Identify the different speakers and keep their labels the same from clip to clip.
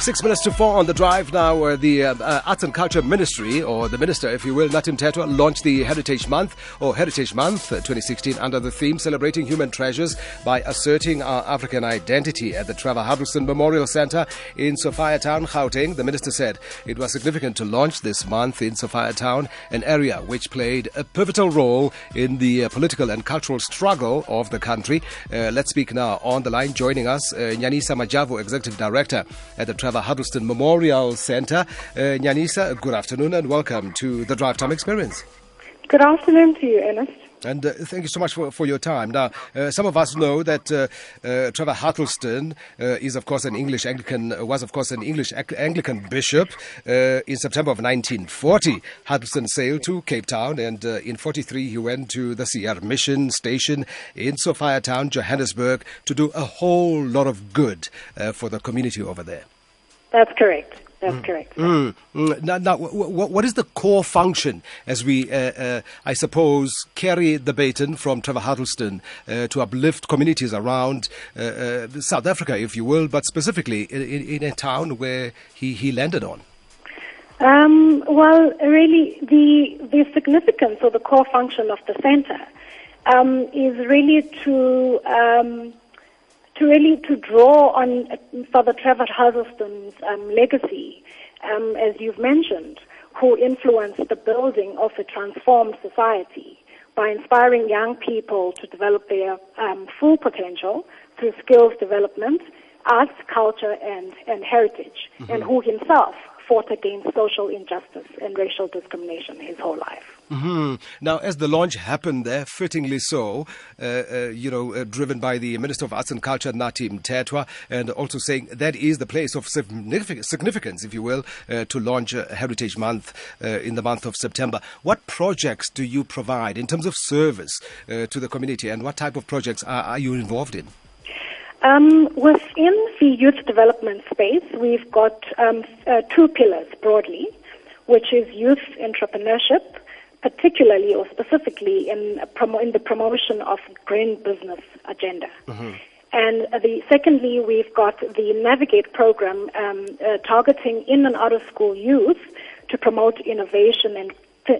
Speaker 1: Six minutes to four on the drive now. Uh, the uh, uh, Arts and Culture Ministry, or the Minister, if you will, Nathi Mthethwa, launched the Heritage Month, or Heritage Month uh, 2016, under the theme Celebrating Human Treasures by Asserting Our African Identity at the Trevor Huddleston Memorial Centre in Sophiatown, Gauteng. The Minister said it was significant to launch this month in Sophiatown, an area which played a pivotal role in the uh, political and cultural struggle of the country. Uh, let's speak now on the line. Joining us, Nyanisa Majavu, Executive Director at the Trevor Huddleston Memorial Centre. Uh, Nyanisa, good afternoon and welcome to the Drive Time Experience.
Speaker 2: Good afternoon to you, Ernest.
Speaker 1: And uh, thank you so much for, for your time. Now, uh, some of us know that uh, uh Trevor Huddleston uh, is, of course, an English Anglican, uh, was, of course, an English Anglican bishop. in September of 1940, Huddleston sailed to Cape Town, and in 43, he went to the CR Mission Station in Sophiatown, Johannesburg, to do a whole lot of good for the community over there.
Speaker 2: That's correct. That's mm. correct.
Speaker 1: Mm. Mm. Now, now what, what is the core function as we, uh, uh, I suppose, carry the baton from Trevor Huddleston uh, to uplift communities around uh, uh, South Africa, if you will, but specifically in, in, a town where he, he landed on?
Speaker 2: Um, well, really, the, the significance or the core function of the center um, is really to um, to really to draw on Father Trevor Huddleston's um, legacy, um, as you've mentioned, who influenced the building of a transformed society by inspiring young people to develop their um, full potential through skills development, arts, culture, and, and heritage, mm-hmm. and who himself fought against social injustice and racial discrimination his whole life.
Speaker 1: Mm-hmm. Now, as the launch happened there, fittingly so, uh, uh, you know, uh, driven by the Minister of Arts and Culture, Nathi Mthethwa, and also saying that is the place of significance, if you will, uh, to launch Heritage Month uh, in the month of September. What projects do you provide in terms of service uh, to the community, and what type of projects are, are you involved in?
Speaker 2: Um, within the youth development space, we've got um, uh, two pillars broadly, which is youth entrepreneurship, particularly or specifically in, promo- in the promotion of green business agenda. Mm-hmm. And uh, the secondly, we've got the Navigate program um, uh, targeting in and out of school youth to promote innovation and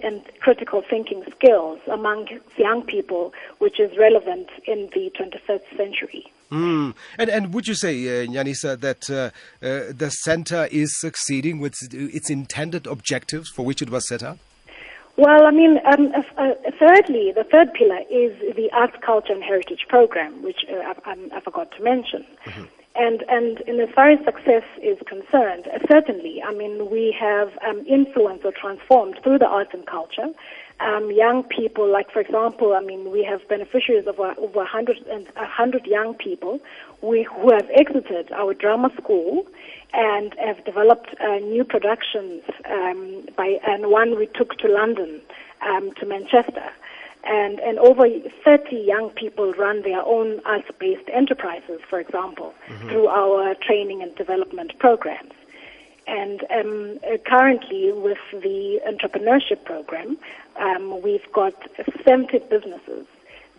Speaker 2: and critical thinking skills among young people, which is relevant in the 21st century.
Speaker 1: Mm. And, and would you say, uh, Nyanisa, that uh, uh, the center is succeeding with its intended objectives for which it was set up?
Speaker 2: Well, I mean, um, uh, thirdly, the third pillar is the Arts, Culture and Heritage Program, which uh, I, I, forgot to mention. Mm-hmm. And, and, and as far as success is concerned, certainly, I mean, we have um, influenced or transformed through the arts and culture. Um, young people, like for example, I mean, we have beneficiaries of over, over 100, 100 young people we, who have exited our drama school and have developed uh, new productions. Um, by and one we took to London, um, to Manchester and, and over 30 young people run their own arts-based enterprises, for example, mm-hmm. through our training and development programs. And um, uh, currently, with the entrepreneurship program, um, we've got 70 businesses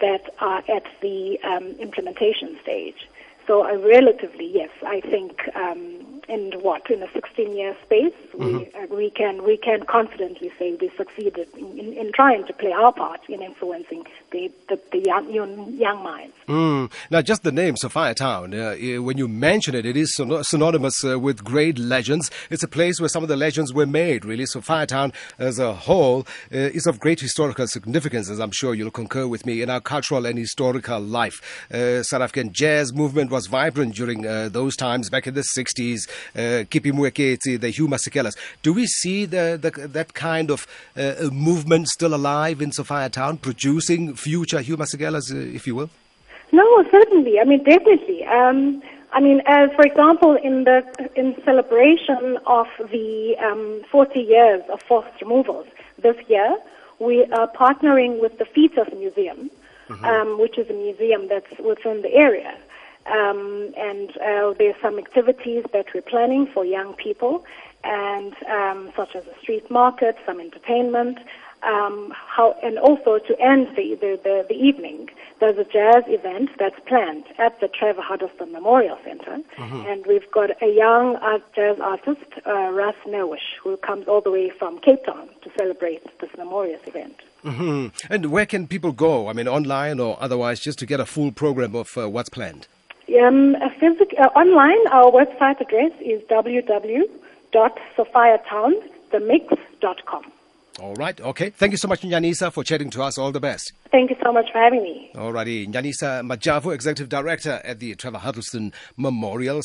Speaker 2: that are at the um, implementation stage. So, uh, relatively, yes, I think um, in what in a 16-year space, mm-hmm. we uh, we can we can confidently say we succeeded in, in, in, trying to play our part in influencing the the, the young, young, young minds.
Speaker 1: Mm. Now, just the name Sophiatown, uh, when you mention it, it is synonymous uh, with great legends. It's a place where some of the legends were made. Really, Sophia Town as a whole uh, is of great historical significance, as I'm sure you'll concur with me in our cultural and historical life. Uh, South African jazz movement was vibrant during uh, those times back in the 60s. Uh, Kippie the Hugh Masekelas. Do we see the, the, that kind of uh, movement still alive in Sophia Town, producing future Hugh Masekelas, uh, if you will?
Speaker 2: No, certainly. I mean, definitely. Um, I mean, as for example, in the in celebration of the um, 40 years of forced removals this year, we are partnering with the Fetus Museum, mm-hmm. um, which is a museum that's within the area. Um, and uh, there's some activities that we're planning for young people, and um, such as a street market, some entertainment, Um, how, and also to end the, the, the, the, evening, there's a jazz event that's planned at the Trevor Huddleston Memorial Center. Mm-hmm. And we've got a young art, jazz artist, uh, Ras Newish, who comes all the way from Cape Town to celebrate this memorial event.
Speaker 1: Mm-hmm. And where can people go? I mean, online or otherwise, just to get a full program of uh, what's planned?
Speaker 2: Um, physic- uh, online, our website address is www.sophiatownthemix.com.
Speaker 1: All right. Okay. Thank you so much, Nyanisa, for chatting to us. All the best.
Speaker 2: Thank you so much for having me.
Speaker 1: All righty. Nyanisa Majavu, Executive Director at the Trevor Huddleston Memorial.